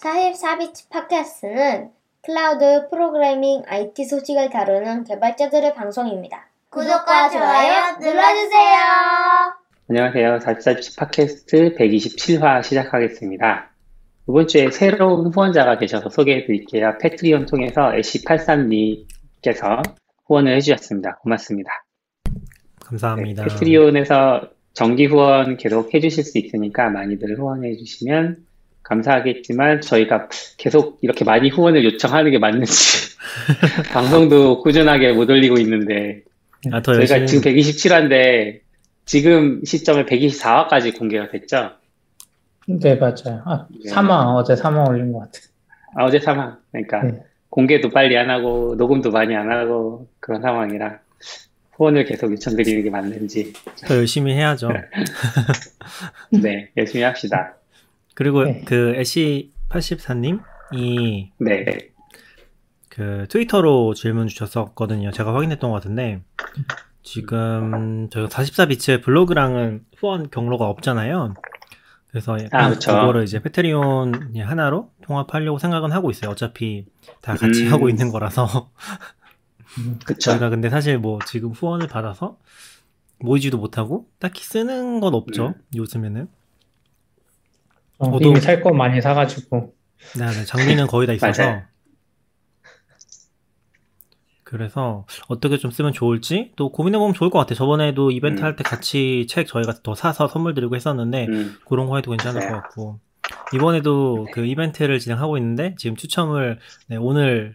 44비치 팟캐스트는 클라우드 프로그래밍 IT 소식을 다루는 개발자들의 방송입니다. 구독과 좋아요 눌러주세요. 안녕하세요. 44비치 팟캐스트 127화 시작하겠습니다. 이번 주에 새로운 후원자가 계셔서 소개해 드릴게요. 패트리온 통해서 애쉬83님께서 후원을 해주셨습니다. 고맙습니다. 감사합니다. 네, 패트리온에서 정기 후원 계속 해주실 수 있으니까 많이들 후원해 주시면 감사하겠지만 저희가 계속 이렇게 많이 후원을 요청하는 게 맞는지 방송도 꾸준하게 못 올리고 있는데 아, 더 저희가 열심히 지금 127화인데 지금 시점에 124화까지 공개가 됐죠? 네, 맞아요. 아, 네. 3화, 어제 3화 올린 것 같아요. 아, 어제 상황. 그러니까 네. 공개도 빨리 안 하고 녹음도 많이 안 하고 그런 상황이라 후원을 계속 요청드리는 게 맞는지 더 열심히 해야죠. 네 열심히 합시다. 그리고 네. 그 애쉬 84님이 네. 그 트위터로 질문 주셨었거든요. 제가 확인했던 것 같은데 지금 저희가 44비치 블로그랑은 후원 경로가 없잖아요. 그래서 아, 그쵸. 그거를 이제 페트리온 하나로 통합하려고 생각은 하고 있어요. 어차피 다 같이 음. 하고 있는 거라서 그쵸. 저희가 근데 사실 뭐 지금 후원을 받아서 모이지도 못하고 딱히 쓰는 건 없죠. 요즘에는. 어, 저도- 이미 살 거 많이 사가지고. 네, 네, 장비는 거의 다 있어서. 그래서 어떻게 좀 쓰면 좋을지 또 고민해보면 좋을 것 같아요. 저번에도 이벤트 음. 할때 같이 책 저희가 더 사서 선물 드리고 했었는데 음, 그런 거 해도 괜찮을 네. 것 같고 이번에도 그 이벤트를 진행하고 있는데 지금 추첨을 네, 오늘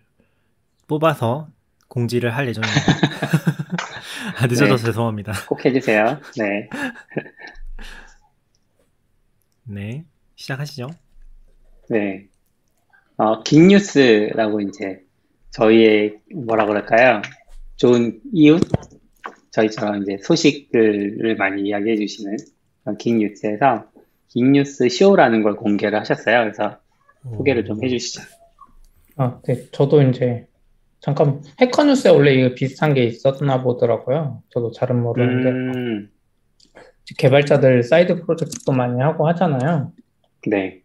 뽑아서 공지를 할 예정입니다. 아, 늦어져서 네. 죄송합니다. 꼭 해주세요. 네. 네, 시작하시죠. 네. 어, 긱뉴스라고 이제 저희의 뭐라 그럴까요? 좋은 이웃? 저희처럼 이제 소식들을 많이 이야기해 주시는 그런 긱뉴스에서 긱뉴스 쇼라는 걸 공개를 하셨어요. 그래서 소개를 좀 해주시죠. 아, 네. 저도 이제, 잠깐, Hacker News에 원래 이거 비슷한 게 있었나 보더라고요. 저도 잘은 모르는데. 음, 개발자들 사이드 프로젝트도 많이 하고 하잖아요. 네.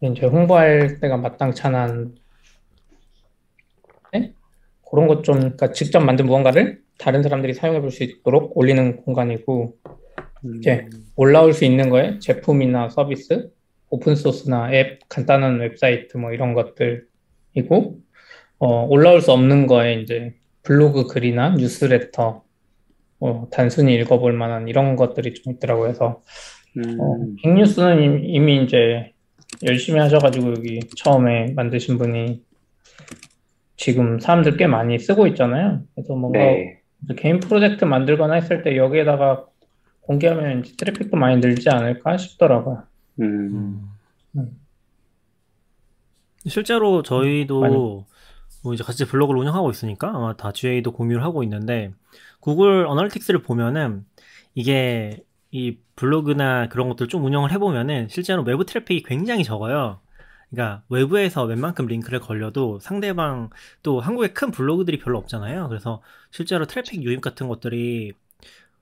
이제 홍보할 데가 마땅치 않은 네? 그런 것 좀, 그러니까 직접 만든 무언가를 다른 사람들이 사용해 볼 수 있도록 올리는 공간이고, 음, 이제 올라올 수 있는 거에 제품이나 서비스, 오픈소스나 앱, 간단한 웹사이트 뭐 이런 것들이고, 어, 올라올 수 없는 거에 이제 블로그 글이나 뉴스레터, 어, 단순히 읽어볼 만한 이런 것들이 좀 있더라고요. 그래서 음, 어, 빅뉴스는 임- 이미 이제 열심히 하셔가지고 여기 처음에 만드신 분이 지금 사람들 꽤 많이 쓰고 있잖아요. 그래서 뭔가 네. 개인 프로젝트 만들거나 했을 때 여기에다가 공개하면 이제 트래픽도 많이 늘지 않을까 싶더라고요. 음, 음. 실제로 저희도 많이. 뭐 이제 같이 블로그를 운영하고 있으니까 아마 다 GA도 공유를 하고 있는데 Google Analytics를 보면은 이게 이 블로그나 그런 것들 좀 운영을 해보면은 실제로 외부 트래픽이 굉장히 적어요. 그러니까 외부에서 웬만큼 링크를 걸려도 상대방 또 한국에 큰 블로그들이 별로 없잖아요. 그래서 실제로 트래픽 유입 같은 것들이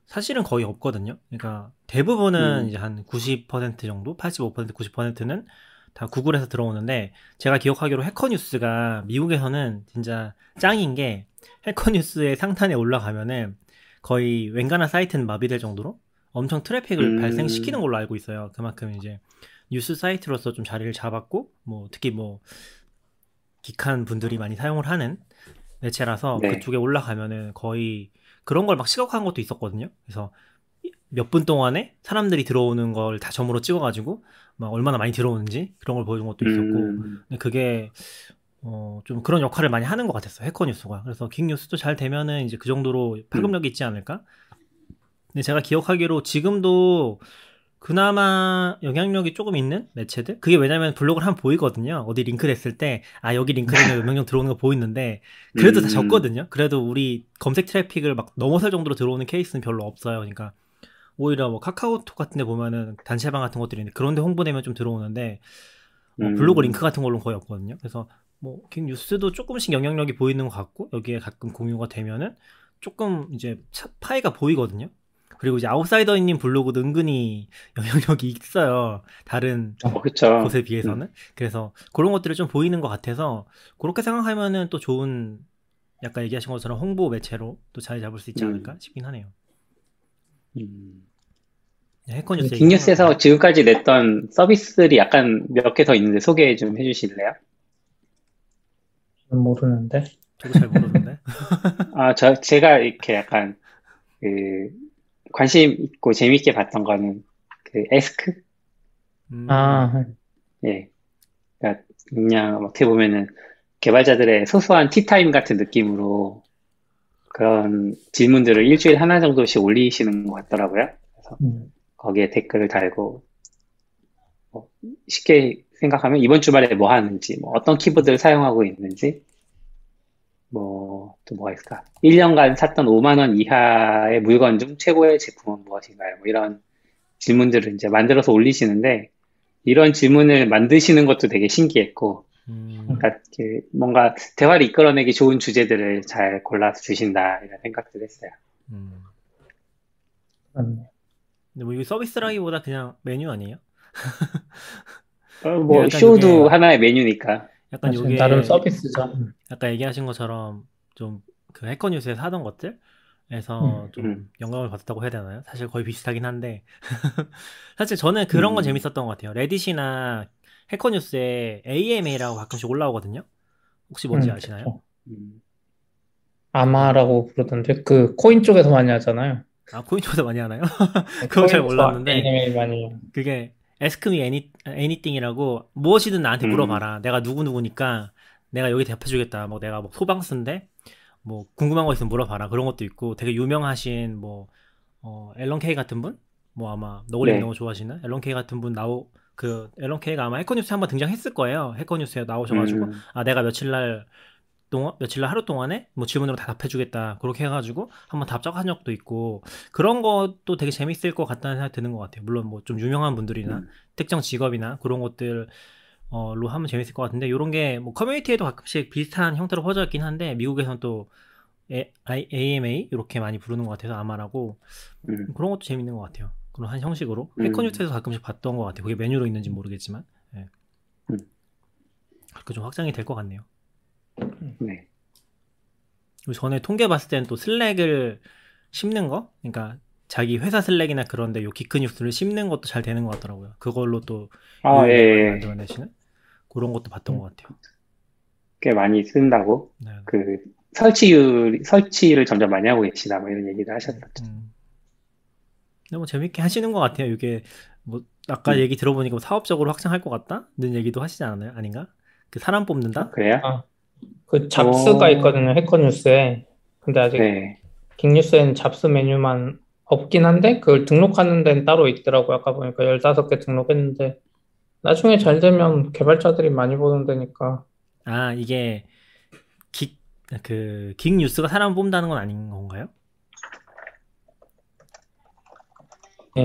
사실은 거의 없거든요. 그러니까 대부분은 음. 이제 한 90% 정도, 85% 90%는 다 구글에서 들어오는데 제가 기억하기로 Hacker News가 미국에서는 진짜 짱인 게 Hacker News의 상단에 올라가면은 거의 웬간한 사이트는 마비될 정도로 엄청 트래픽을 음. 발생시키는 걸로 알고 있어요. 그만큼 이제 뉴스 사이트로서 좀 자리를 잡았고 뭐 특히 뭐 기칸 분들이 많이 사용을 하는 매체라서 네. 그쪽에 올라가면은 거의 그런 걸 막 시각화한 것도 있었거든요. 그래서 몇 분 동안에 사람들이 들어오는 걸 다 점으로 찍어가지고 막 얼마나 많이 들어오는지 그런 걸 보여준 것도 있었고 음, 근데 그게 어, 좀 그런 역할을 많이 하는 것 같았어요. 해커 뉴스가. 그래서 긱 뉴스도 잘 되면은 이제 그 정도로 파급력이 있지 않을까? 근데 제가 기억하기로 지금도 그나마 영향력이 조금 있는 매체들? 그게 왜냐면 블로그를 하면 보이거든요. 어디 링크 됐을 때, 아, 여기 링크 되면 몇명 들어오는 거 보이는데, 그래도 다 음. 적거든요. 그래도 우리 검색 트래픽을 막 넘어설 정도로 들어오는 케이스는 별로 없어요. 그러니까, 오히려 뭐 카카오톡 같은 데 보면은 단체방 같은 것들이 있는데, 그런 데 홍보되면 좀 들어오는데, 어, 음. 블로그 링크 같은 걸로는 거의 없거든요. 그래서 뭐 뉴스도 조금씩 영향력이 보이는 것 같고 여기에 가끔 공유가 되면은 조금 이제 차- 파이가 보이거든요. 그리고 이제 아웃사이더님 블로그도 은근히 영향력이 있어요. 다른 어, 그쵸. 곳에 비해서는. 그래서 그런 것들이 좀 보이는 것 같아서 그렇게 생각하면은 또 좋은 약간 얘기하신 것처럼 홍보 매체로 또 자리 잡을 수 있지 음. 않을까 싶긴 하네요. 음. 네, 해커뉴스 빅뉴스에서 지금까지 냈던 서비스들이 약간 몇 개 더 있는데 소개 좀 해주실래요? 모르는데. 저도 잘 모르는데. 아, 저, 제가 이렇게 약간, 그, 관심 있고 재밌게 봤던 거는, 그, 에스크? 음, 아, 예. 그러니까, 그냥 어떻게 보면은, 개발자들의 소소한 티타임 같은 느낌으로 그런 질문들을 일주일에 하나 정도씩 올리시는 것 같더라고요. 그래서 음, 거기에 댓글을 달고, 뭐 쉽게 생각하면 이번 주말에 뭐 하는지, 뭐 어떤 키보드를 사용하고 있는지, 뭐, 또 뭐가 있을까? 1년간 샀던 5만원 이하의 물건 중 최고의 제품은 무엇인가요? 뭐 이런 질문들을 이제 만들어서 올리시는데, 이런 질문을 만드시는 것도 되게 신기했고, 음, 그러니까 뭔가 대화를 이끌어내기 좋은 주제들을 잘 골라서 주신다, 이런 생각들 했어요. 음. 근데 뭐 이게 서비스라기보다 그냥 메뉴 아니에요? 어, 뭐, 쇼도 하나의 메뉴니까. 약간 사실 요게 나름 서비스죠. 아까 얘기하신 것처럼 좀 그 해커 뉴스에서 하던 것들에서 음, 좀 음. 영감을 받았다고 해야 되나요? 사실 거의 비슷하긴 한데 사실 저는 그런 건 음. 재밌었던 것 같아요. 레딧이나 해커 뉴스에 AMA라고 가끔씩 올라오거든요. 혹시 뭔지 음, 아시나요? 음. 아마라고 부르던데 그 코인 쪽에서 많이 하잖아요. 아 코인 쪽에서 많이 하나요? 그건 잘 코인 쪽 몰랐는데. AML 많이. 그게 ask me any, anything이라고 무엇이든 나한테 음. 물어봐라. 내가 누구 누구니까 내가 여기 대표주겠다. 뭐 내가 뭐 소방스인데 뭐 궁금한 거 있으면 물어봐라. 그런 것도 있고 되게 유명하신 뭐 어, 앨런 케이 같은 분? 뭐 아마 너구리 네. 너무 좋아하시는 앨런 케이 같은 분 나오 그 앨런 케이가 아마 해커뉴스에 한번 등장했을 거예요. 해커뉴스에 나오셔가지고 음. 아 내가 며칠 날 동안 며칠 날 하루 동안에 뭐 질문으로 다 답해 주겠다 그렇게 해가지고 한번 답장한 적도 있고 그런 것도 되게 재밌을 것 같다는 생각이 드는 것 같아요. 물론 뭐 좀 유명한 분들이나 음. 특정 직업이나 그런 것들 어로 하면 재밌을 것 같은데 이런 게 뭐 커뮤니티에도 가끔씩 비슷한 형태로 퍼져 있긴 한데 미국에서는 또 A, AMA 이렇게 많이 부르는 것 같아서 아마라고 음. 그런 것도 재밌는 것 같아요. 그런 한 형식으로 음. 해커 뉴스에서 가끔씩 봤던 것 같아요. 그게 메뉴로 있는지 모르겠지만 예. 음. 그렇게 좀 확장이 될 것 같네요. 네. 전에 통계 봤을 때는 또 슬랙을 씹는 거, 그러니까 자기 회사 슬랙이나 그런데 요 기크 뉴스를 씹는 것도 잘 되는 것 같더라고요. 그걸로 또 아, 예, 예. 만들어내시는 그런 것도 봤던 것 같아요. 꽤 많이 쓴다고. 네. 그, 설치율, 설치를 점점 많이 하고 계시다, 뭐 이런 얘기를 하셨었죠. 음. 근데 뭐 재밌게 하시는 것 같아요. 이게 뭐 아까 음. 얘기 들어보니까 뭐 사업적으로 확장할 것 같다는 얘기도 하시지 않았나요? 아닌가? 그 사람 뽑는다? 그래요? 아, 그 잡스가 오. 있거든요. 해커 뉴스에. 근데 아직 네. 빅뉴스에는 잡스 메뉴만 없긴 한데 그걸 등록하는 데는 따로 있더라고요. 아까 보니까 15개 등록했는데 나중에 잘 되면 개발자들이 많이 보는 데니까 아 이게 Geek, 그, GeekNews가 사람 뽑는다는 건 아닌 건가요? 예,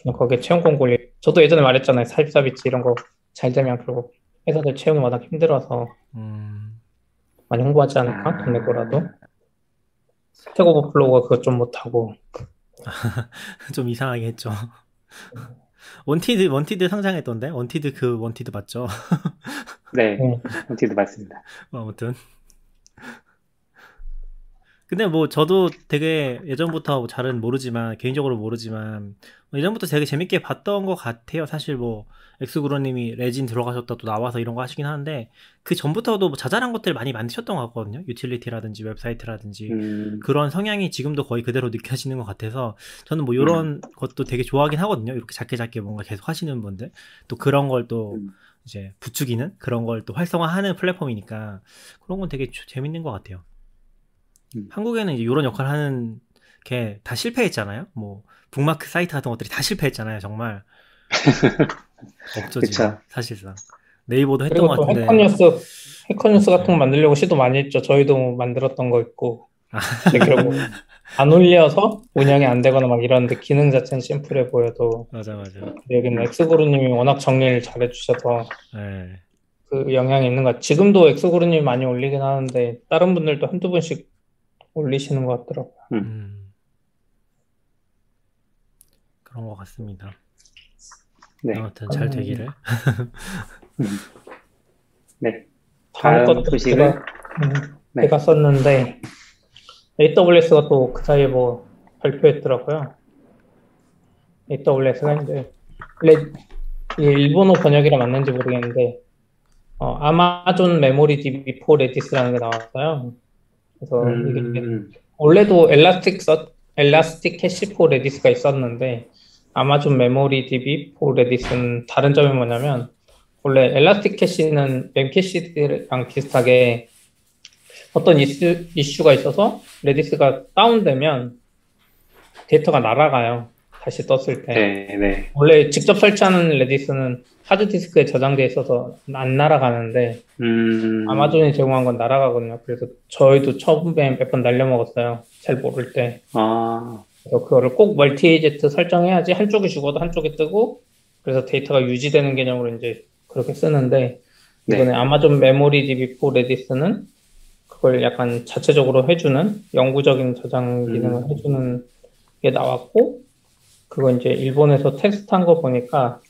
그냥 거기에 채용 공고 올리 저도 예전에 말했잖아요. 사입사 비치 이런 거 잘 되면 결국 회사들 채용이 워낙 힘들어서 음, 많이 홍보하지 않을까? 아. 돈 내고라도. Stack Overflow가 그것 좀 못하고 좀 이상하게 했죠. 원티드, 원티드 상장했던데? 원티드 그 원티드 맞죠? 네. 네. 원티드 맞습니다. 뭐 아무튼. 근데 뭐 저도 되게 예전부터 뭐 잘은 모르지만 개인적으로 모르지만 뭐 예전부터 되게 재밌게 봤던 것 같아요. 사실 뭐 xguru님이 레진 들어가셨다 또 나와서 이런 거 하시긴 하는데 그 전부터도 뭐 자잘한 것들 많이 만드셨던 것 같거든요. 유틸리티라든지 웹사이트라든지 음, 그런 성향이 지금도 거의 그대로 느껴지는 것 같아서 저는 뭐 이런 것도 되게 좋아하긴 하거든요. 이렇게 작게 작게 뭔가 계속 하시는 분들 또 그런 걸또 음. 이제 부추기는 그런 걸 또 활성화하는 플랫폼이니까 그런 건 되게 주- 재밌는 것 같아요. 음. 한국에는 이제 이런 역할 하는 게 다 실패했잖아요. 뭐 북마크 사이트 같은 것들이 다 실패했잖아요. 정말 없죠 지금 그쵸. 사실상 네이버도 했던 것 같은데 해커뉴스 해커뉴스 같은 거 만들려고 시도 많이 했죠. 저희도 뭐 만들었던 거 있고 아. 근데 결국 안 올려서 운영이 안 되거나 막 이러는데 기능 자체는 심플해 보여도 맞아 맞아. 여기는 엑스그루님이 워낙 정리를 잘 해주셔서 네. 그 영향이 있는 것 같아요. 지금도 엑스그루님 많이 올리긴 하는데 다른 분들도 한두 분씩 올리시는 것 같더라고요. 음. 그런 것 같습니다. 네. 아무튼 잘 음. 되기를. 네. 다음 다음 소식은? 제가, 음, 네. 제가 썼는데 AWS가 또 그 사이에 뭐 발표했더라고요. AWS가 이제 레, 일본어 번역이라 맞는지 모르겠는데 어, Amazon MemoryDB for Redis라는 게 나왔어요. 그래서 이게 음, 원래도 Elastic Sear, ElastiCache for Redis가 있었는데 Amazon MemoryDB for Redis는 다른 점이 뭐냐면 원래 ElastiCache는 Memcache랑 비슷하게 어떤 이슈, 이슈가 있어서 Redis가 다운되면 데이터가 날아가요. 다시 떴을 때. 네, 네. 원래 직접 설치하는 Redis는 하드 디스크에 저장돼 있어서 안 날아가는데 음, 아마존이 제공한 건 날아가거든요. 그래서 저희도 처음에 몇 번 날려먹었어요. 잘 모를 때. 아, 그래서 그거를 꼭 Multi-AZ 설정해야지 한쪽이 죽어도 한쪽이 뜨고 그래서 데이터가 유지되는 개념으로 이제 그렇게 쓰는데 네. 이번에 Amazon MemoryDB for Redis는 그걸 약간 자체적으로 해주는 영구적인 저장 기능을 음. 해주는 게 나왔고 그거 이제 일본에서 테스트 한 거 보니까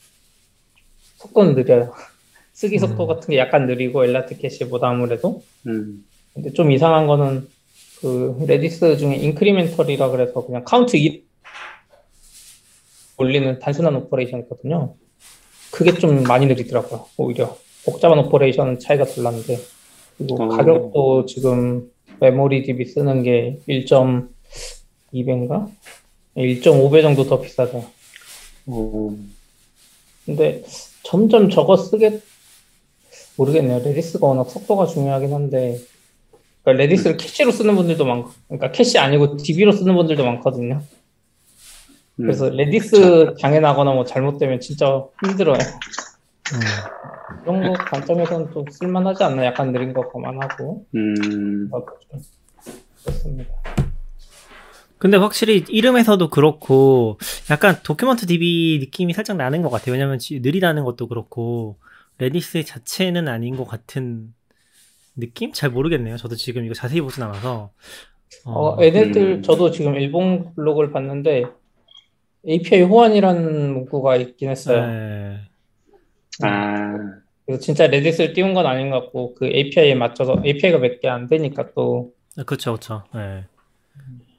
속도는 느려요. 쓰기 속도 음. 같은 게 약간 느리고 ElastiCache보다 아무래도 음, 근데 좀 이상한 거는 그 Redis 중에 incremental이라 그래서 그냥 카운트 2 올리는 단순한 operation이거든요. 그게 좀 많이 느리더라고요. 오히려 복잡한 operation은 차이가 덜 나는데 그리고 어. 가격도 지금 MemoryDB 쓰는 게 1.2배인가? 1.5배 정도 더 비싸죠. 오, 근데 점점 저거 쓸지 모르겠네요. Redis가 워낙 속도가 중요하긴 한데 그러니까 Redis를 캐시로 쓰는 분들도 많고 그러니까 캐시 아니고 DB로 쓰는 분들도 많거든요. 음, 그래서 Redis 장애 나거나 뭐 잘못되면 진짜 힘들어요. 음. 그런 거 관점에서는 또 쓸만하지 않나 약간 느린 거 감안하고 음, 어, 좀 그렇습니다. 근데 확실히 이름에서도 그렇고 약간 DocumentDB 느낌이 살짝 나는 것 같아요. 왜냐면 지- 느리다는 것도 그렇고 Redis 자체는 아닌 것 같은 느낌? 잘 모르겠네요. 저도 지금 이거 자세히 보진 않아서. 어, 얘네들 음. 저도 지금 일본 블로그를 봤는데 API 호환이라는 문구가 있긴 했어요. 네. 아, 그래서 진짜 Redis를 띄운 건 아닌 것 같고 그 API에 맞춰서 API가 몇 개 안 되니까 또 그쵸, 그쵸. 네.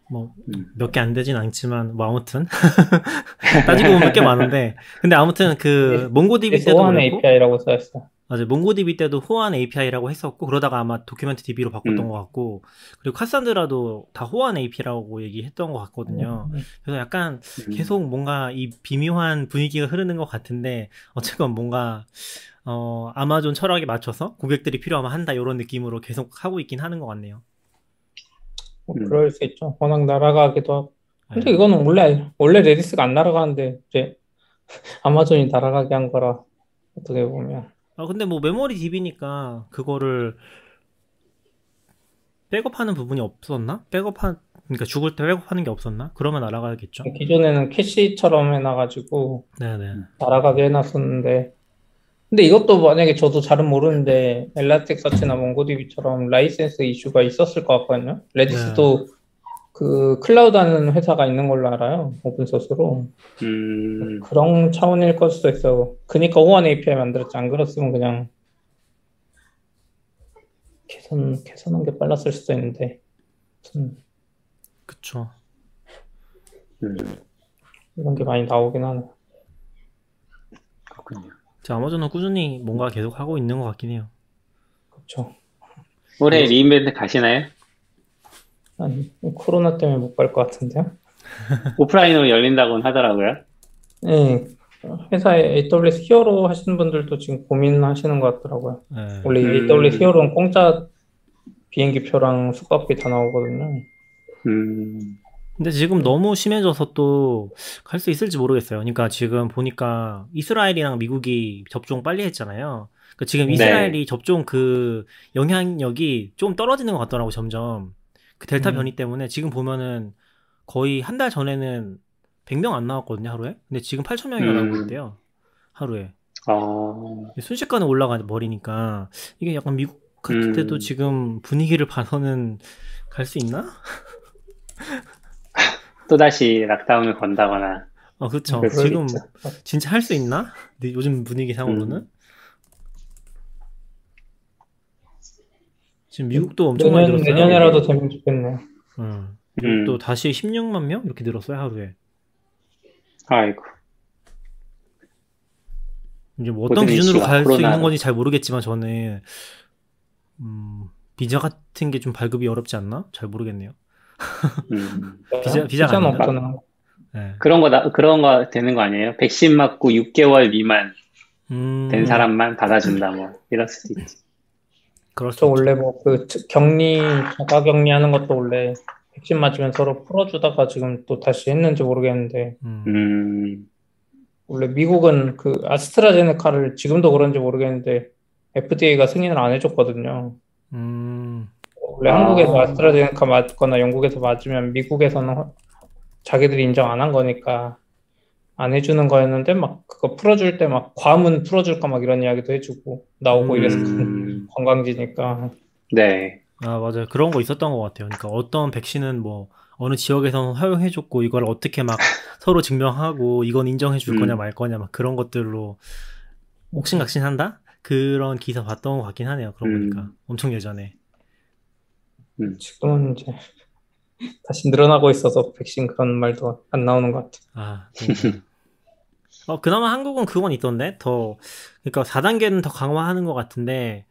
뭐, 음. 몇개 안 되진 않지만, 뭐, 아무튼. 따지고 보면 꽤 많은데. 근데 아무튼 그, MongoDB 때도 호환 API라고 써있어. 맞아요. MongoDB 때도 호환 API라고 했었고, 그러다가 아마 DocumentDB로 바꿨던 음. 것 같고, 그리고 Cassandra도 다 호환 API라고 얘기했던 것 같거든요. 그래서 약간 음, 계속 뭔가 이 미묘한 분위기가 흐르는 것 같은데, 어쨌건 뭔가, 어, 아마존 철학에 맞춰서 고객들이 필요하면 한다, 이런 느낌으로 계속 하고 있긴 하는 것 같네요. 뭐 음. 그럴 수 있죠. 워낙 날아가기도 하고. 근데 네. 이거는 원래 원래 Redis가 안 날아가는데 이제 아마존이 날아가게 한 거라 어떻게 보면 아, 근데 뭐 MemoryDB니까 그거를 백업하는 부분이 없었나? 백업한, 그러니까 죽을 때 백업하는 게 없었나? 그러면 날아가겠죠. 기존에는 캐시처럼 해놔가지고 네네. 날아가게 해놨었는데 근데 이것도 만약에 저도 잘은 모르는데 Elasticsearch나 MongoDB처럼 라이센스 이슈가 있었을 것 같거든요. Redis도 그 클라우드 하는 회사가 있는 걸로 알아요. 오픈 소스로. 음, 그런 차원일 걸 수도 있어. 그니까 호환 API 만들었지. 안 그랬으면 그냥 개선, 개선한 게 빨랐을 수도 있는데. 아무튼 그쵸. 음, 이런 게 많이 나오긴 하네. 그렇군요. 자, 아마존은 꾸준히 뭔가 계속 하고 있는 것 같긴 해요. 그렇죠. 올해 리인벤트 가시나요? 아니, 코로나 때문에 못 갈 것 같은데요. 오프라인으로 열린다고는 하더라고요. 네. 회사에 AWS 히어로 하시는 분들도 지금 고민하시는 것 같더라고요. 네. 원래 음. AWS 히어로는 공짜 비행기 표랑 숙박비 다 나오거든요. 음, 근데 지금 너무 심해져서 또 갈 수 있을지 모르겠어요. 그러니까 지금 보니까 이스라엘이랑 미국이 접종 빨리 했잖아요. 그러니까 지금 네. 이스라엘이 접종 그 영향력이 좀 떨어지는 것 같더라고 점점. 그 델타 음. 변이 때문에 지금 보면은 거의 한 달 전에는 100명 안 나왔거든요 하루에. 근데 지금 8천 명이나 음. 나오고 있대요 하루에. 어, 순식간에 올라가 버리니까 이게 약간 미국 같을 음. 때도 지금 분위기를 봐서는 갈 수 있나? 또다시 락다운을 건다거나, 어, 수 지금 있죠. 진짜 할 수 있나? 근데 요즘 분위기 상으로는? 음. 지금 미국도 엄청 많이 내년, 늘었어요. 내년에라도 되면 좋겠네요. 음. 음. 또 다시 16만 명 이렇게 늘었어요 하루에. 아이고. 이제 뭐 어떤 기준으로 갈 수. 있는 건지 잘 모르겠지만 저는 음, 비자 같은 게 좀 발급이 어렵지 않나? 잘 모르겠네요. 음. 비자- 비자가 비자는 아닌가? 없잖아. 네. 그런 거, 나- 그런 거 되는 거 아니에요? 백신 맞고 6개월 미만 음, 된 사람만 받아준다, 뭐. 이럴 수도 있지. 있죠. 원래 뭐 그 격리, 자가 격리하는 것도 원래 백신 맞으면 서로 풀어주다가 지금 또 다시 했는지 모르겠는데 음, 음, 원래 미국은 그 아스트라제네카를 지금도 그런지 모르겠는데 FDA가 승인을 안 해줬거든요. 음, 원래 아. 한국에서 아스트라제네카 맞거나 영국에서 맞으면 미국에서는 허- 자기들이 인정 안 한 거니까 안 해주는 거였는데 막 그거 풀어줄 때막 괌은 풀어줄까 막 이런 이야기도 해주고 나오고 이래서 음, 관광지니까 네. 아 맞아요. 그런 거 있었던 것 같아요. 그러니까 어떤 백신은 뭐 어느 지역에서는 허용해줬고 이걸 어떻게 막 서로 증명하고 이건 인정해줄 음. 거냐 말 거냐 막 그런 것들로 옥신각신한다? 그런 기사 봤던 것 같긴 하네요. 그러고 음. 보니까 엄청 예전에. 지금은 이제 다시 늘어나고 있어서 백신 그런 말도 안 나오는 것 같아요. 아. 어, 그나마 한국은 그건 있던데? 더, 그러니까 4단계는 더 강화하는 것 같은데,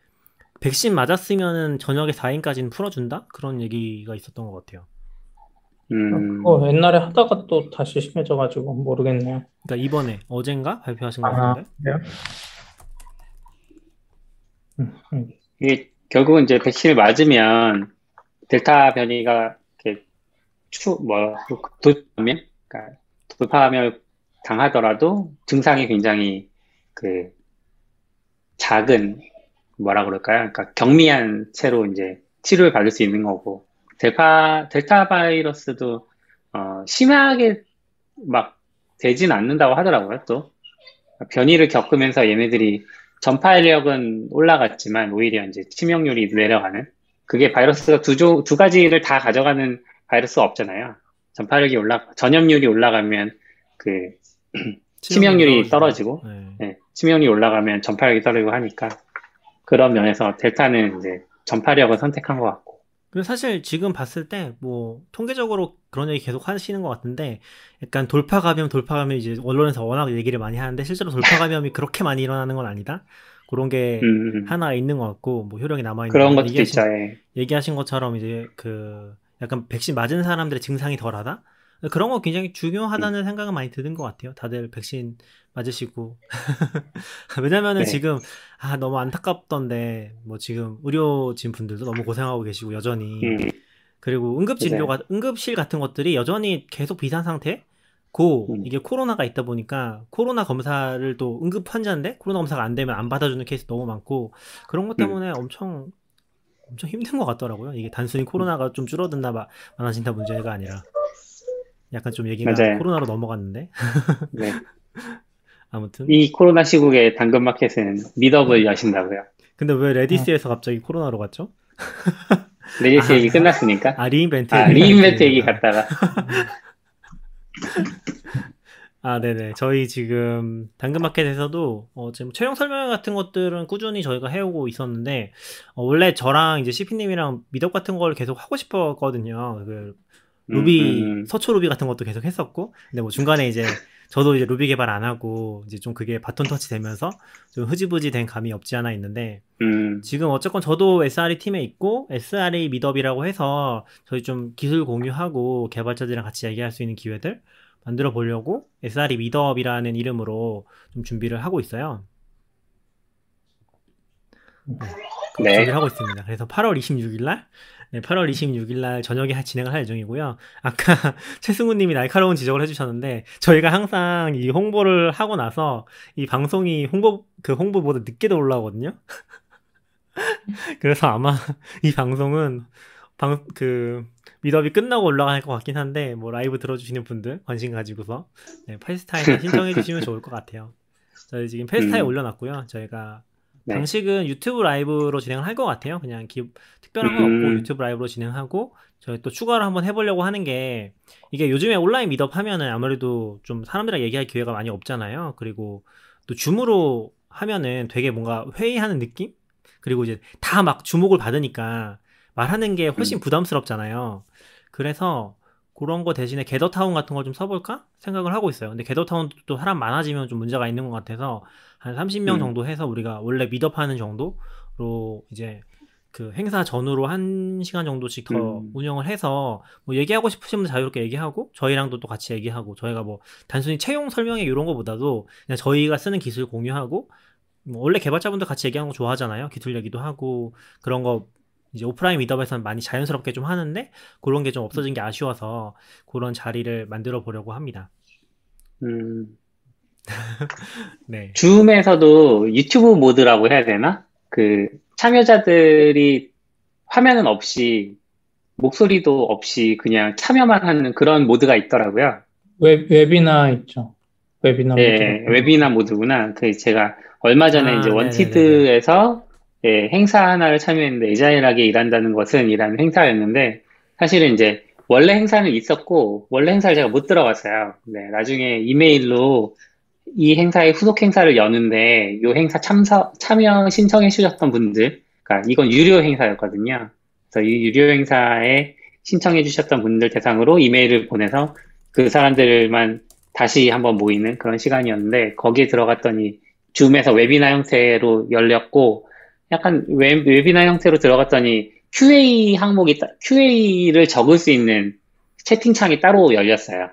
백신 맞았으면은 저녁에 4인까지는 풀어준다? 그런 얘기가 있었던 것 같아요. 음, 어, 옛날에 하다가 또 다시 심해져가지고 모르겠네요. 그러니까 이번에, 어젠가? 발표하신 것 아, 같은데? 그래요? 음, 음. 이게 결국은 이제 백신을 맞으면 델타 변이가 이렇게 추, 뭐, 돌파하면, 그러니까 돌파하면 당하더라도 증상이 굉장히 그 작은 뭐라 그럴까요? 그러니까 경미한 채로 이제 치료를 받을 수 있는 거고 델파 델타 바이러스도 어, 심하게 막 되진 않는다고 하더라고요. 또 변이를 겪으면서 얘네들이 전파력은 올라갔지만 오히려 이제 치명률이 내려가는 그게 바이러스가 두, 조, 두 가지를 다 가져가는 바이러스가 없잖아요. 전파력이 올라 전염률이 올라가면 그 치명률이 떨어지고 네. 네, 치명률이 올라가면 전파력이 떨어지고 하니까 그런 면에서 델타는 이제 전파력을 선택한 것 같고 근데 사실 지금 봤을 때, 뭐, 통계적으로 그런 얘기 계속 하시는 것 같은데, 약간 돌파 감염, 돌파 감염 이제 언론에서 워낙 얘기를 많이 하는데, 실제로 돌파 감염이 그렇게 많이 일어나는 건 아니다? 그런 게 음, 하나 있는 것 같고, 뭐, 효력이 남아 있는 그런 거. 것도 얘기하신, 있죠. 예. 얘기하신 것처럼 이제 그 약간 백신 맞은 사람들의 증상이 덜하다? 그런 거 굉장히 중요하다는 생각은 많이 드는 것 같아요. 다들 백신 맞으시고. 왜냐면은 네. 지금, 아, 너무 안타깝던데, 뭐 지금 의료진 분들도 너무 고생하고 계시고, 여전히. 음, 그리고 응급진료가, 응급실 같은 것들이 여전히 계속 비상 상태? 고, 음. 이게 코로나가 있다 보니까, 코로나 검사를 또 응급 환자인데, 코로나 검사가 안 되면 안 받아주는 케이스 너무 많고, 그런 것 때문에 엄청, 엄청 힘든 것 같더라고요. 이게 단순히 코로나가 좀 줄어든다, 마- 많아진다 문제가 아니라. 약간 좀 얘기가 맞아요. 코로나로 넘어갔는데. 네. 아무튼. 이 코로나 시국에 당근마켓은 meetup을 여신다고요. 근데 왜 Redis에서 갑자기 코로나로 갔죠? Redis 아, 얘기 끝났으니까. 아, re:Invent. 아, re:Invent 얘기 갔다가. 아, 네네. 저희 지금 당근마켓에서도 어, 지금 채용 설명 같은 것들은 꾸준히 저희가 해오고 있었는데 어, 원래 저랑 이제 CP님이랑 미덕 같은 걸 계속 하고 싶었거든요. 그 루비 음, 음, 서초 루비 같은 것도 계속 했었고 근데 뭐 중간에 이제 저도 이제 루비 개발 안 하고 이제 좀 그게 바톤 터치 되면서 좀 흐지부지 된 감이 없지 않아 있는데 음, 지금 어쨌건 저도 SRE 팀에 있고 SRE 미덥이라고 해서 저희 좀 기술 공유하고 개발자들이랑 같이 얘기할 수 있는 기회들 만들어 보려고 SRE 미덥이라는 이름으로 좀 준비를 하고 있어요. 네, 그 네. 준비를 하고 있습니다. 그래서 8월 26일 날 네, 8월 26일 날 저녁에 하- 진행을 할 예정이고요. 아까 최승우 님이 날카로운 지적을 해주셨는데, 저희가 항상 이 홍보를 하고 나서 이 방송이 홍보, 그 홍보보다 늦게도 올라오거든요. 그래서 아마 이 방송은 방, 그, 미더비 끝나고 올라갈 것 같긴 한데, 뭐 라이브 들어주시는 분들 관심 가지고서, 네, Festa에 신청해주시면 좋을 것 같아요. 저희 지금 Festa에 음. 올려놨고요. 저희가 네. 방식은 유튜브 라이브로 진행을 할 것 같아요. 그냥 기, 특별한 건 음. 없고 유튜브 라이브로 진행하고 저희 또 추가로 한번 해보려고 하는 게 이게 요즘에 온라인 meetup 하면은 아무래도 좀 사람들이랑 얘기할 기회가 많이 없잖아요. 그리고 또 Zoom으로 하면은 되게 뭔가 회의하는 느낌? 그리고 이제 다 막 주목을 받으니까 말하는 게 훨씬 음. 부담스럽잖아요. 그래서 그런 거 대신에 게더타운 같은 걸 좀 써볼까 생각을 하고 있어요. 근데 게더타운도 또 사람 많아지면 좀 문제가 있는 것 같아서 한 30명 음. 정도 해서 우리가 원래 미드업하는 정도로 이제 그 행사 전후로 한 시간 정도씩 더 음. 운영을 해서 뭐 얘기하고 싶으신 분 자유롭게 얘기하고 저희랑도 또 같이 얘기하고 저희가 뭐 단순히 채용 설명회 이런 거보다도 그냥 저희가 쓰는 기술 공유하고 뭐 원래 개발자분들 같이 얘기하는 거 좋아하잖아요. 기술 얘기도 하고 그런 거 이제 오프라인 meetup에서는 많이 자연스럽게 좀 하는데 그런 게 좀 없어진 게 아쉬워서 그런 자리를 만들어 보려고 합니다. 음, 네. Zoom에서도 YouTube 모드라고 해야 되나? 그 참여자들이 화면은 없이 목소리도 없이 그냥 참여만 하는 그런 모드가 있더라고요. 웹, 웨비나 있죠. 웨비나 예, 모드. 웨비나 모드구나. 그 제가 얼마 전에 아, 이제. 원티드에서 예, 행사 하나를 참여했는데 에자일하게 일한다는 것은 이라는 행사였는데 사실은 이제 원래 행사는 있었고 원래 행사를 제가 못 들어갔어요. 네, 나중에 이메일로 이 행사의 후속 행사를 여는데 이 행사 참석 참여 신청해 주셨던 분들, 그러니까 이건 유료 행사였거든요. 그래서 이 유료 행사에 신청해 주셨던 분들 대상으로 이메일을 보내서 그 사람들만 다시 한번 모이는 그런 시간이었는데 거기에 들어갔더니 줌에서 웨비나 형태로 열렸고 약간 웹, 웨비나 형태로 들어갔더니 QA 항목이 따- QA를 적을 수 있는 채팅창이 따로 열렸어요.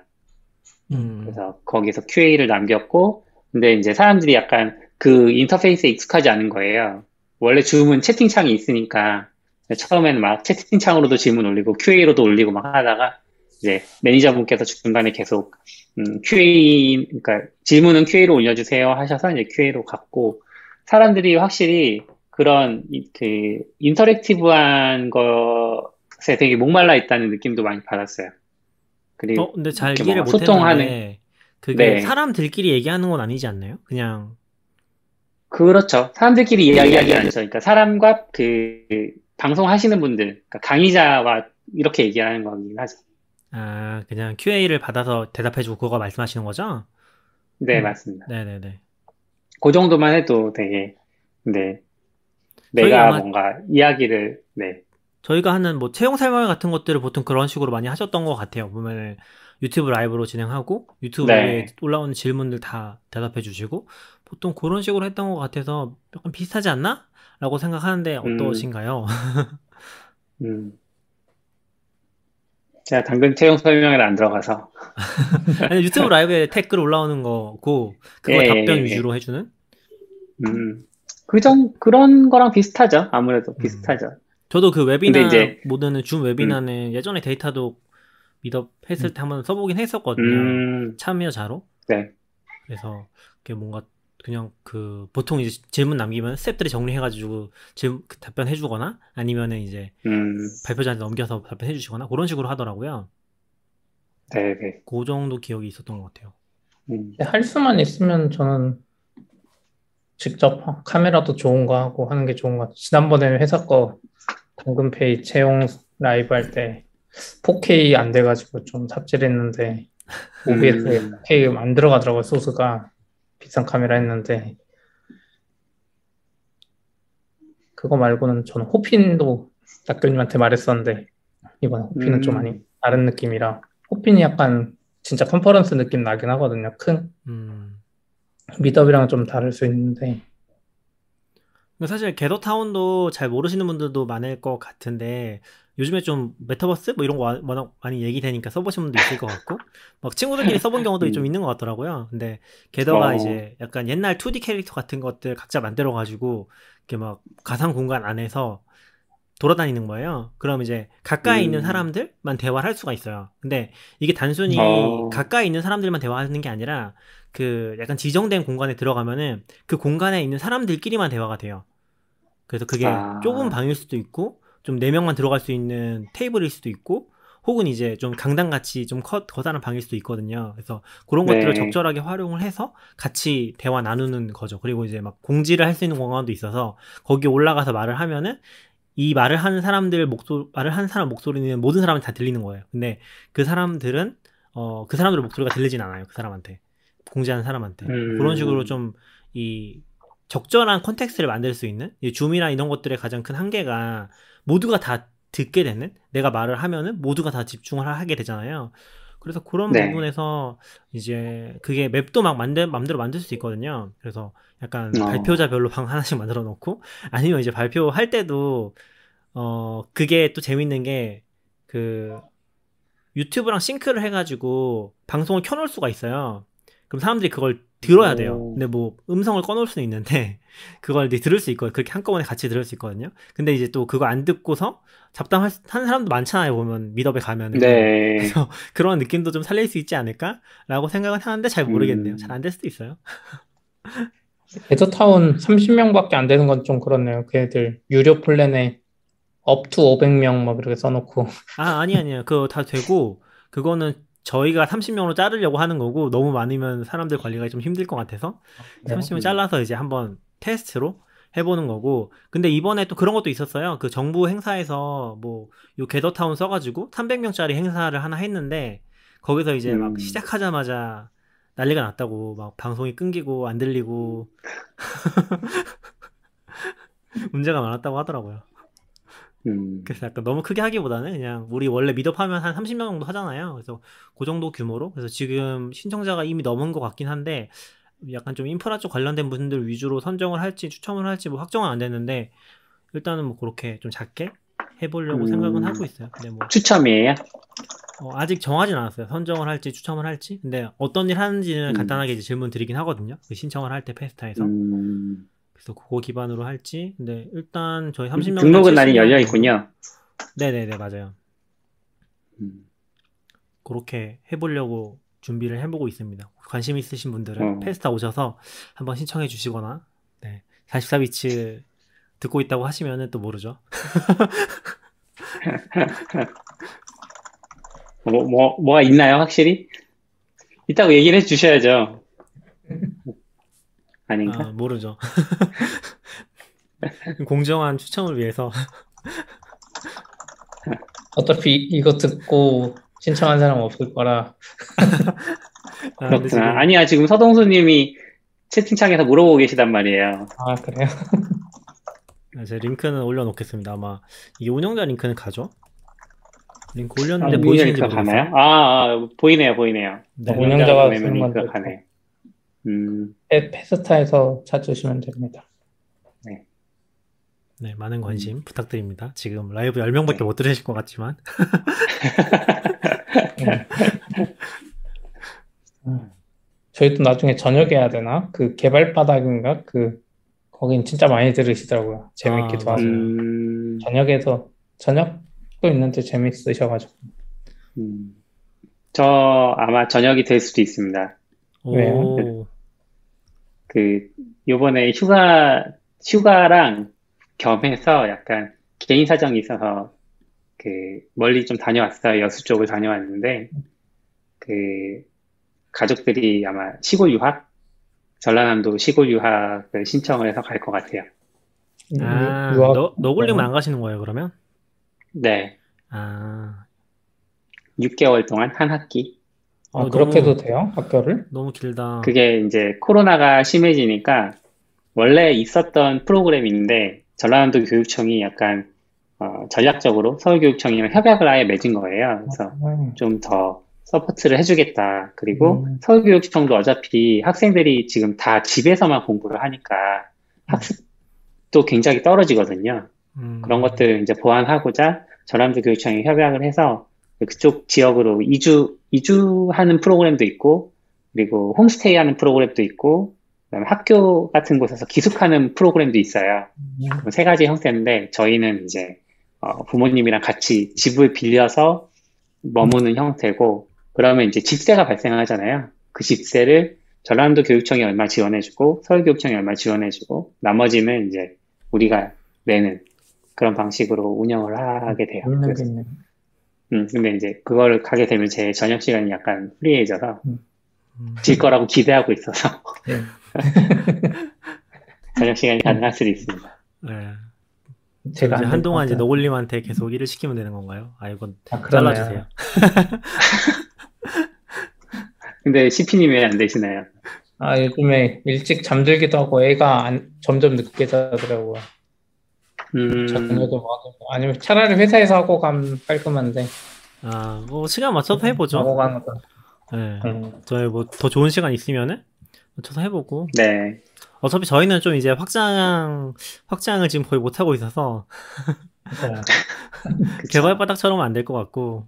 음. 그래서 거기서 QA를 남겼고 근데 이제 사람들이 약간 그 인터페이스에 익숙하지 않은 거예요. 원래 줌은 채팅창이 있으니까 처음에는 막 채팅창으로도 질문 올리고 QA로도 올리고 막 하다가 이제 매니저분께서 중간에 계속 음, QA 그러니까 질문은 QA로 올려주세요 하셔서 이제 QA로 갔고 사람들이 확실히 그런 이- 그 인터랙티브한 것에 되게 목말라 있다는 느낌도 많이 받았어요. 그리고 어, 근데 잘 이해를 뭔가 소통하는- 못했는데 그게 네. 사람들끼리 얘기하는 건 아니지 않나요? 그냥 그렇죠. 사람들끼리 이야기하지 않죠. 그러니까 사람과 그, 그 방송하시는 분들, 그러니까 강의자와 이렇게 얘기하는 거긴 하죠. 아 그냥 QA를 받아서 대답해주고 그거 말씀하시는 거죠? 네, 음. 맞습니다. 네네네. 그 정도만 해도 되게, 네. 저희 내가 뭔가 이야기를, 네. 저희가 하는 뭐 채용 설명회 같은 것들을 보통 그런 식으로 많이 하셨던 것 같아요. 보면 유튜브 라이브로 진행하고 유튜브에 네. 올라오는 질문들 다 대답해 주시고 보통 그런 식으로 했던 것 같아서 약간 비슷하지 않나? 라고 생각하는데 어떠신가요? 음. 제가 당근 채용 설명회를 안 들어가서. 아니, 유튜브 라이브에 댓글 올라오는 거고 그거 예, 답변 예, 예. 위주로 해주는? 음. 그전, 그런 거랑 비슷하죠. 아무래도 비슷하죠. 저도 그 웨비나 이제- 모드는 줌 웨비나는 예전에 데이터도 미덥 했을 때 한번 써보긴 했었거든요. 음, 참여자로. 네. 그래서 그게 뭔가 그냥 그 보통 이제 질문 남기면 스태프들이 정리해가지고 질문 그 답변해주거나 아니면은 이제 음, 발표자한테 넘겨서 답변해주시거나 그런 식으로 하더라고요. 네 네. 그 정도 기억이 있었던 것 같아요. 음, 할 수만 있으면 저는 직접 카메라도 좋은 거 하고 하는 게 좋은 것 같아요. 지난번에 회사 거 당근페이 채용 라이브 할 때 4K 안 돼가지고 좀 삽질을 했는데 OBS에 음. 4K 안 들어가더라고요, 소스가. 비싼 카메라 했는데. 그거 말고는 저는 호핀도 낙교님한테 말했었는데 이번 호핀은 좀 음. 많이 다른 느낌이라 호핀이 약간 진짜 컨퍼런스 느낌 나긴 하거든요. 큰 음. 미더비랑은 좀 다를 수 있는데 사실 게더타운도 잘 모르시는 분들도 많을 것 같은데 요즘에 좀 메타버스 뭐 이런 거 와- 워낙 많이 얘기되니까 써보신 분도 있을 것 같고 막 친구들끼리 써본 경우도 음. 좀 있는 것 같더라고요. 근데 게더가 어. 이제 약간 옛날 2D 캐릭터 같은 것들 각자 만들어 가지고 이렇게 막 가상 공간 안에서 돌아다니는 거예요. 그럼 이제 가까이 있는 음. 사람들만 대화를 할 수가 있어요. 근데 이게 단순히 어. 가까이 있는 사람들만 대화하는 게 아니라 그 약간 지정된 공간에 들어가면은 그 공간에 있는 사람들끼리만 대화가 돼요. 그래서 그게 아. 좁은 방일 수도 있고 좀 네 명만 들어갈 수 있는 테이블일 수도 있고 혹은 이제 좀 강당 같이 좀 커, 거다란 방일 수도 있거든요. 그래서 그런 네. 것들을 적절하게 활용을 해서 같이 대화 나누는 거죠. 그리고 이제 막 공지를 할 수 있는 공간도 있어서 거기 올라가서 말을 하면은 이 말을 하는 사람들 목소 말을 하는 사람 목소리는 모든 사람한테 다 들리는 거예요. 근데 그 사람들은 어 그 사람들의 목소리가 들리진 않아요. 그 사람한테 공지하는 사람한테 음. 그런 식으로 좀 이 적절한 context를 만들 수 있는 이 Zoom이나 이런 것들의 가장 큰 한계가 모두가 다 듣게 되는 내가 말을 하면은 모두가 다 집중을 하게 되잖아요. 그래서 그런 네. 부분에서 이제 그게 map도 막 만들 맘대로 만들 수 있거든요. 그래서 약간 어. 발표자별로 방 하나씩 만들어 놓고 아니면 이제 발표할 때도 어 그게 또 재밌는 게 그 YouTube랑 sync를 해가지고 방송을 켜놓을 수가 있어요. 그럼 사람들이 그걸 들어야 돼요. 오. 근데 뭐 음성을 꺼놓을 수는 있는데 그걸 이제 들을 수 있거든요. 그렇게 한꺼번에 같이 들을 수 있거든요. 근데 이제 또 그거 안 듣고서 잡담할 수- 하는 사람도 많잖아요. 보면 미더에 가면은. 네. 그래서 그런 느낌도 좀 살릴 수 있지 않을까라고 생각은 하는데 잘 모르겠네요. 음. 잘안 될 수도 있어요. 데저타운 30명밖에 안 되는 건 좀 그렇네요. 걔들 유료 플랜에 up to 500명 막 그렇게 써놓고 아, 아니, 아니에요. 그거 다 되고, 그거는 저희가 30명으로 자르려고 하는 거고, 너무 많으면 사람들 관리가 좀 힘들 것 같아서, 네. 30명 잘라서 이제 한번 테스트로 해보는 거고, 근데 이번에 또 그런 것도 있었어요. 그 정부 행사에서 뭐, 요 게더타운 써가지고 300명짜리 행사를 하나 했는데, 거기서 이제 막 음. 시작하자마자 난리가 났다고, 막 방송이 끊기고, 안 들리고, 문제가 많았다고 하더라고요. 음. 그래서 약간 너무 크게 하기보다는 그냥 우리 원래 미드하면 한 30명 정도 하잖아요. 그래서 그 정도 규모로. 그래서 지금 신청자가 이미 넘은 것 같긴 한데 약간 좀 인프라 쪽 관련된 분들 위주로 선정을 할지 추첨을 할지 뭐 확정은 안 됐는데 일단은 뭐 그렇게 좀 작게 해보려고 음. 생각은 하고 있어요. 근데 뭐 추첨이에요? 어, 아직 정하진 않았어요. 선정을 할지 추첨을 할지. 근데 어떤 일 하는지는 음. 간단하게 이제 질문 드리긴 하거든요. 그 신청을 할 때 페스타에서. 음. 그래서 그거 기반으로 할지. 근데 일단 저희 30명 등록은 많이 열려 있군요. 네네네 맞아요. 음. 그렇게 해보려고 준비를 해보고 있습니다. 관심 있으신 분들은 어. 페스타 오셔서 한번 신청해 주시거나, 네. 44비치 듣고 있다고 하시면은 또 모르죠. 뭐, 뭐, 뭐가 있나요, 확실히? 있다고 얘기를 해 주셔야죠. 아닌가? 아, 모르죠. 공정한 추첨을 위해서. 어차피 이거 듣고 신청한 사람 없을 거라 아, 그렇구나. 아니야, 지금 서동수님이 채팅창에서 물어보고 계시단 말이에요. 아 그래요? 아, 제 링크는 올려놓겠습니다. 아마 이게 운영자 링크는 가죠? 링크 아, 올렸는데 운영 보이시는지 링크가 모르겠어요. 아, 아, 보이네요, 보이네요. 네. 어, 운영자가 보내면 쓰는 링크가. 가네. 음, 페- 페스타에서 찾으시면 됩니다. 네, 많은 관심 부탁드립니다. 지금 라이브 10명밖에 못 들으실 것 같지만. 음. 저희도 나중에 저녁에 해야 되나? 그 개발 바닥인가? 그 거긴 진짜 많이 들으시더라고요. 재밌기도 아, 하고. 음, 저녁에서 저녁도 있는데 재밌으셔가지고 음. 저 아마 저녁이 될 수도 있습니다. 오, 그, 요번에 휴가, 휴가랑 겸해서 약간 개인 사정이 있어서 그 멀리 좀 다녀왔어요. 여수 쪽을 다녀왔는데 그 가족들이 아마 시골 유학, 전라남도 시골 유학을 신청을 해서 갈 것 같아요. 아, 유학- 너, 너굴림은 안 가시는 거예요, 그러면? 네, 아, 6개월 동안 한 학기. 아, 어, 그렇게 해도 돼요? 학교를? 너무 길다. 그게 이제 코로나가 심해지니까 원래 있었던 프로그램인데 전라남도 교육청이 약간 어, 전략적으로 서울교육청이랑 협약을 아예 맺은 거예요. 그래서 음, 좀더 서포트를 해주겠다. 그리고 음. 서울교육청도 어차피 학생들이 지금 다 집에서만 공부를 하니까 학습도 굉장히 떨어지거든요. 음, 그런 것들 이제 보완하고자 전남도 교육청이 협약을 해서 그쪽 지역으로 이주, 이주하는 프로그램도 있고, 그리고 홈스테이 하는 프로그램도 있고, 그다음에 학교 같은 곳에서 기숙하는 프로그램도 있어요. 그세 가지 형태인데, 저희는 이제, 어, 부모님이랑 같이 집을 빌려서 머무는 형태고, 그러면 이제 집세가 발생하잖아요. 그 집세를 전라남도 교육청이 얼마 지원해주고, 서울교육청이 얼마 지원해주고, 나머지는 이제 우리가 내는 그런 방식으로 운영을 하게 돼요. 그래서. 음, 근데 이제 그거를 가게 되면 제 저녁 시간이 약간 프리해져서 음. 질 거라고 기대하고 있어서 네. 저녁 시간이 가능할 수도 있습니다. 네. 제가 이제 한동안 이제. 너굴님한테 계속 일을 시키면 되는 건가요? 아 이건 아. 잘라주세요. 근데 CP님 왜 안 되시나요? 아, 요즘에 일찍 잠들기도 하고 애가 안- 점점 늦게 자더라고요. 음, 뭐 아니면 차라리 회사에서 하고 가면 깔끔한데 아, 뭐 시간 맞춰서 해보죠. 하고 가는 거. 네. 음. 저희 뭐 더 좋은 시간 있으면은 맞춰서 해보고. 네. 어차피 저희는 좀 이제 확장 확장을 지금 거의 못 하고 있어서 그래서 개발 바닥처럼 안 될 것 같고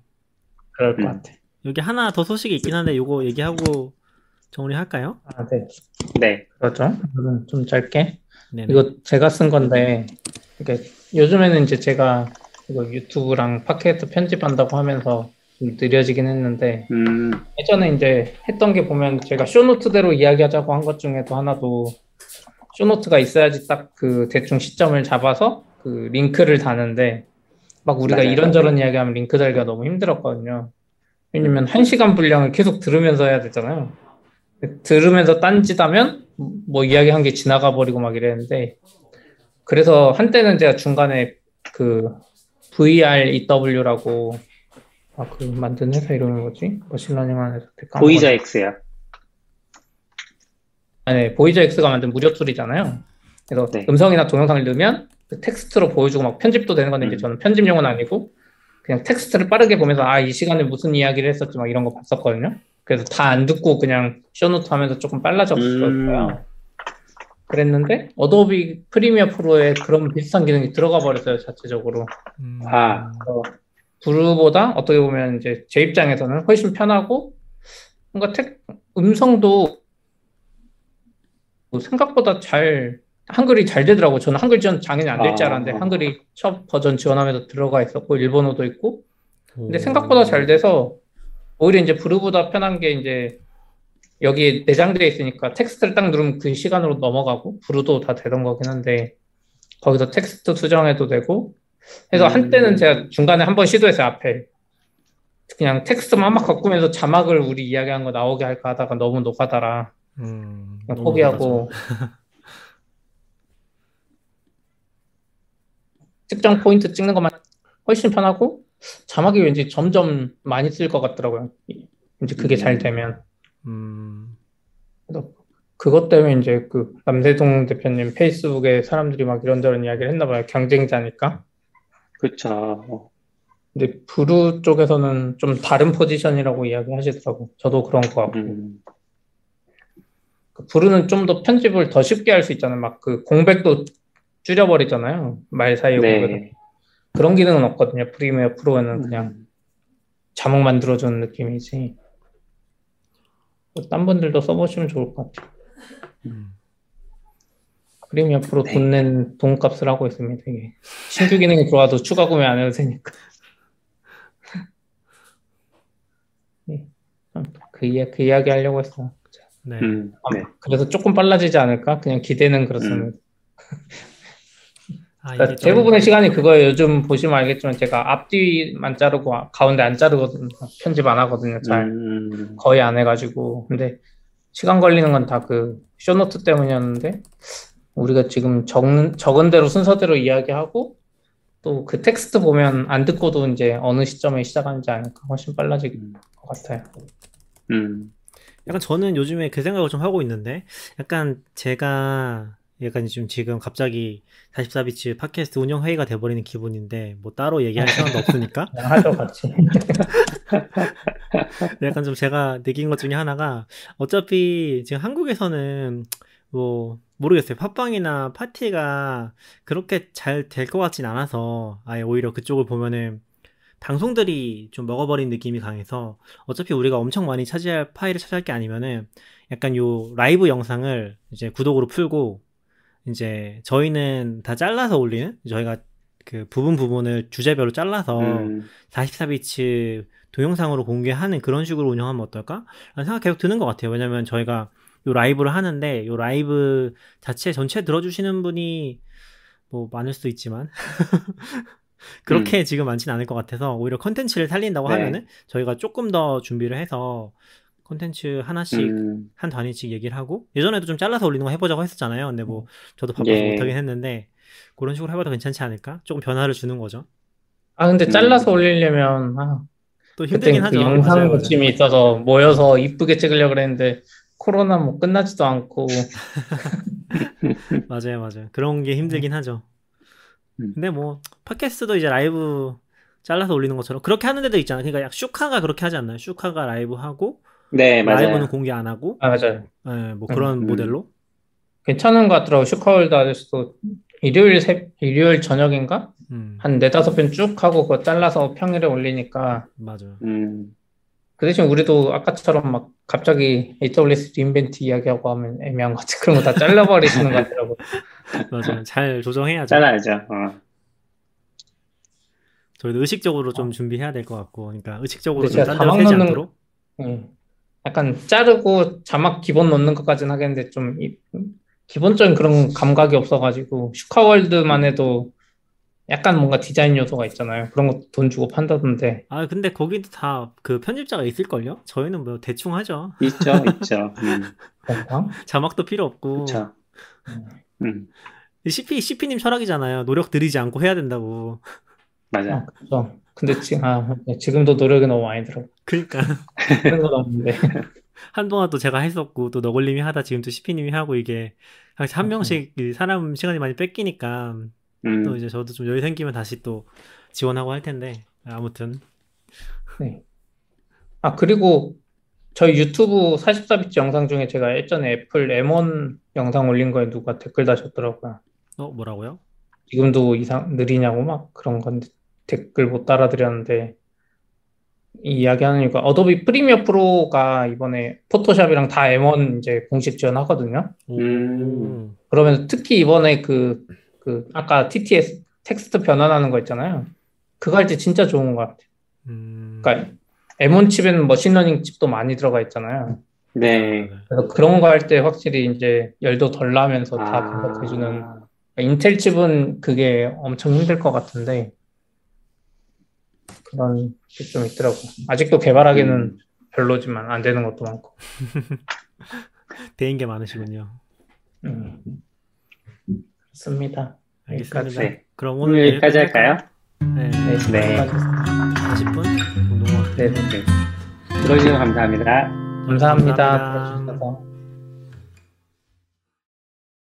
그럴 것 음. 같아. 여기 하나 더 소식이 있긴 한데 요거 얘기하고 정리할까요? 아, 네. 네. 그렇죠. 그럼 좀 짧게. 네. 이거 제가 쓴 건데, 이게 요즘에는 이제 제가 이거 유튜브랑 팟캐스트 편집한다고 하면서 좀 느려지긴 했는데, 음, 예전에 이제 했던 게 보면 제가 쇼노트대로 이야기하자고 한 것 중에도 하나도 쇼노트가 있어야지 딱 그 대충 시점을 잡아서 그 링크를 다는데, 막 우리가 맞아요. 이런저런 이야기하면 링크 달기가 너무 힘들었거든요. 왜냐면 한 시간 분량을 계속 들으면서 해야 되잖아요. 들으면서 딴짓하면 뭐 이야기한 게 지나가 버리고 막 이랬는데 그래서 한때는 제가 중간에 그 VREW라고 아 그 만든 회사 이름이 뭐지? machine learning 하는 회사 까먹었네. X요. 아니 VoyagerX가 만든 무료 tool이잖아요. 그래서 네. 음성이나 동영상을 넣으면 그 텍스트로 보여주고 막 편집도 되는 건데 이제 음. 저는 편집용은 아니고 그냥 텍스트를 빠르게 보면서 아 이 시간에 무슨 이야기를 했었지 막 이런 거 봤었거든요. 그래서 다 안 듣고 그냥 show note 하면서 조금 빨라졌을 음. 그랬는데 Adobe Premiere Pro에 그런 비슷한 기능이 들어가 버렸어요 자체적으로. 음, 아. Vrew보다 어떻게 보면 이제 제 입장에서는 훨씬 편하고 뭔가 텍 음성도 생각보다 잘 한글이 잘 되더라고. 저는 한글 지원 당연히 안 될 줄 알았는데 아. 한글이 첫 버전 지원하면서 들어가 있었고 일본어도 있고 근데 오. 생각보다 잘 돼서 오히려 이제 Vrew보다 편한 게 이제 여기에 내장되어 있으니까 텍스트를 딱 누르면 그 시간으로 넘어가고 Vrew도 다 되던 거긴 한데 거기서 텍스트 수정해도 되고 그래서 음. 한때는 제가 중간에 한 번 시도했어요 앞에 그냥 텍스트만 막 바꾸면서 자막을 우리 이야기한 거 나오게 할까 하다가 너무 노가다라 음, 너무 포기하고 특정 포인트 찍는 것만 훨씬 편하고 자막이 왠지 점점 많이 쓸 것 같더라고요. 이제 그게 잘 되면. 음, 그래서 그것 때문에 이제 그 남대동 대표님 페이스북에 사람들이 막 이런저런 이야기를 했나 봐요. 경쟁자니까. 그쵸. 근데 브루 쪽에서는 좀 다른 포지션이라고 이야기하시더라고. 저도 그런 거 같고. 음, 그 브루는 좀 더 편집을 더 쉽게 할 수 있잖아요. 막 그 공백도 줄여버리잖아요. 말 사이에. 네. 그런 기능은 없거든요. 프리미어 프로에는 그냥 음, 자막 만들어주는 느낌이지. 뭐딴 분들도 써보시면 좋을 것 같아요. 음. 프리미어 프로 네. 돈낸 돈값을 하고 있습니다. 이게 신규 기능이 들어와도 추가 구매 안 해도 되니까. 네. 그, 이야, 그 이야기 하려고 했어. 네. 음, 네. 그래서 조금 빨라지지 않을까? 그냥 기대는 그렇습니다. 아, 그러니까 이게 좀- 대부분의 시간이 그거예요. 요즘 보시면 알겠지만 제가 앞뒤만 자르고 아- 가운데 안 자르거든요. 편집 안 하거든요. 잘. 음, 거의 안 해가지고 근데 시간 걸리는 건 다 그 show note 때문이었는데 우리가 지금 적는 적은 대로 순서대로 이야기하고 또 그 텍스트 보면 안 듣고도 이제 어느 시점에 시작하는지 아니까 훨씬 빨라질 음, 것 같아요. 음, 약간 저는 요즘에 그 생각을 좀 하고 있는데, 약간 제가 약간 좀 지금 갑자기 44bits 팟캐스트 운영 회의가 돼버리는 기분인데, 뭐 따로 얘기할 시간도 없으니까, 하죠 같이. 약간 좀 제가 느낀 것 중에 하나가, 어차피 지금 한국에서는 뭐, 모르겠어요. 팟빵이나 파티가 그렇게 잘 될 것 같진 않아서, 아예 오히려 그쪽을 보면은, 방송들이 좀 먹어버린 느낌이 강해서 어차피 우리가 엄청 많이 차지할 파일을 차지할 게 아니면은 약간 요 라이브 영상을 이제 구독으로 풀고 이제 저희는 다 잘라서 올리는 저희가 그 부분 부분을 주제별로 잘라서 음, 44비치 동영상으로 공개하는 그런 식으로 운영하면 어떨까? 라는 생각 계속 드는 것 같아요. 왜냐면 저희가 요 라이브를 하는데 요 라이브 자체 전체 들어주시는 분이 뭐 많을 수도 있지만 그렇게 지금 많지는 않을 것 같아서 오히려 컨텐츠를 살린다고 네. 하면은 저희가 조금 더 준비를 해서 컨텐츠 하나씩 음, 한 단위씩 얘기를 하고 예전에도 좀 잘라서 올리는 거 해보자고 했었잖아요. 근데 뭐 저도 바빠서 예. 못하긴 했는데 그런 식으로 해봐도 괜찮지 않을까? 조금 변화를 주는 거죠. 아, 근데 음. 잘라서 올리려면, 아, 또 힘들긴 그 하죠. 영상 맞아요, 맞아요. 욕심이 있어서 모여서 이쁘게 찍으려고 그랬는데, 코로나 뭐 끝나지도 않고, 맞아요, 맞아요. 그런 게 힘들긴 하죠. 음. 근데 뭐 팟캐스트도 이제 라이브 잘라서 올리는 것처럼 그렇게 하는 데도 있잖아요. 그러니까 약 슈카가 그렇게 하지 않나요? 슈카가 라이브 하고 네, 라이브는 맞아요. 공개 안 하고 아, 맞아요. 예, 뭐 그런 음. 모델로 괜찮은 것 같더라고. 슈카월드 아저씨도 일요일 새, 일요일 저녁인가? 음, 한 네다섯 편 쭉 하고 그거 잘라서 평일에 올리니까, 맞아요. 음, 그 대신 우리도 아까처럼 막 갑자기 AWS 리인벤트 이야기하고 하면 애매한 것 같아. 그런 거 다 잘라버리시는 것 같더라고. 맞아요. 잘 조정해야죠. 잘라야죠. 어. 저희도 의식적으로 좀 준비해야 될 것 같고, 그러니까 의식적으로 좀 제가 딴 데로 가방 새지 넣는 않도록. 예. 약간 자르고 자막 기본 넣는 것까지는 하겠는데 좀 이- 기본적인 그런 감각이 없어가지고 슈카월드만 해도 약간 뭔가 디자인 요소가 있잖아요. 그런 것도 돈 주고 판다던데. 아, 근데 거기도 다 그 편집자가 있을걸요? 저희는 뭐 대충 하죠. 있죠, 있죠. 음? 자막도 필요 없고. 그쵸. 음, CP, CP님 철학이잖아요. 노력 들이지 않고 해야 된다고. 맞아. 아, 그렇죠. 근데 지금 아, 네, 지금도 노력이 너무 많이 들어. 그러니까 하는 건 없는데. 한동안 또 제가 했었고 또 너굴님이 하다 지금 또 CP님이 하고 이게 한 명씩 이 사람 시간이 많이 뺏기니까 음, 또 이제 저도 좀 여유 생기면 다시 또 지원하고 할 텐데 아무튼 네. 아, 그리고 저희 유튜브 44비치 영상 중에 제가 예전에 Apple M1 영상 올린 거에 누가 댓글 다셨더라고요. 어 뭐라고요? 지금도 이상 느리냐고 막 그런 건데 댓글 못 달아드렸는데 이 이야기 하는 이유가 Adobe Premiere Pro가 이번에 Photoshop이랑 다 M1 이제 공식 지원하거든요. 오, 음. 그러면 특히 이번에 그, 그 아까 TTS 텍스트 변환하는 거 있잖아요. 그거 할 때 진짜 좋은 것 같아요. 음, 그러니까 M1 칩에는 머신러닝 칩도 많이 들어가 있잖아요. 네. 그래서 그런 거 할 때 확실히 이제 열도 덜 나면서 다 아, 분석해주는 그러니까 인텔 칩은 그게 엄청 힘들 것 같은데 그런 게 좀 있더라고. 아직도 개발하기는 음. 별로지만 안 되는 것도 많고. 데인 게 많으시군요. 음. 그렇습니다. 알겠습니다. 네. 그럼 오늘 여기까지 할까요? 네, 네, 네. 수고하셨습니다. 40분 정도 네, 네. 들어주셔서 감사합니다. 감사합니다. 감사합니다. 들어주셔서.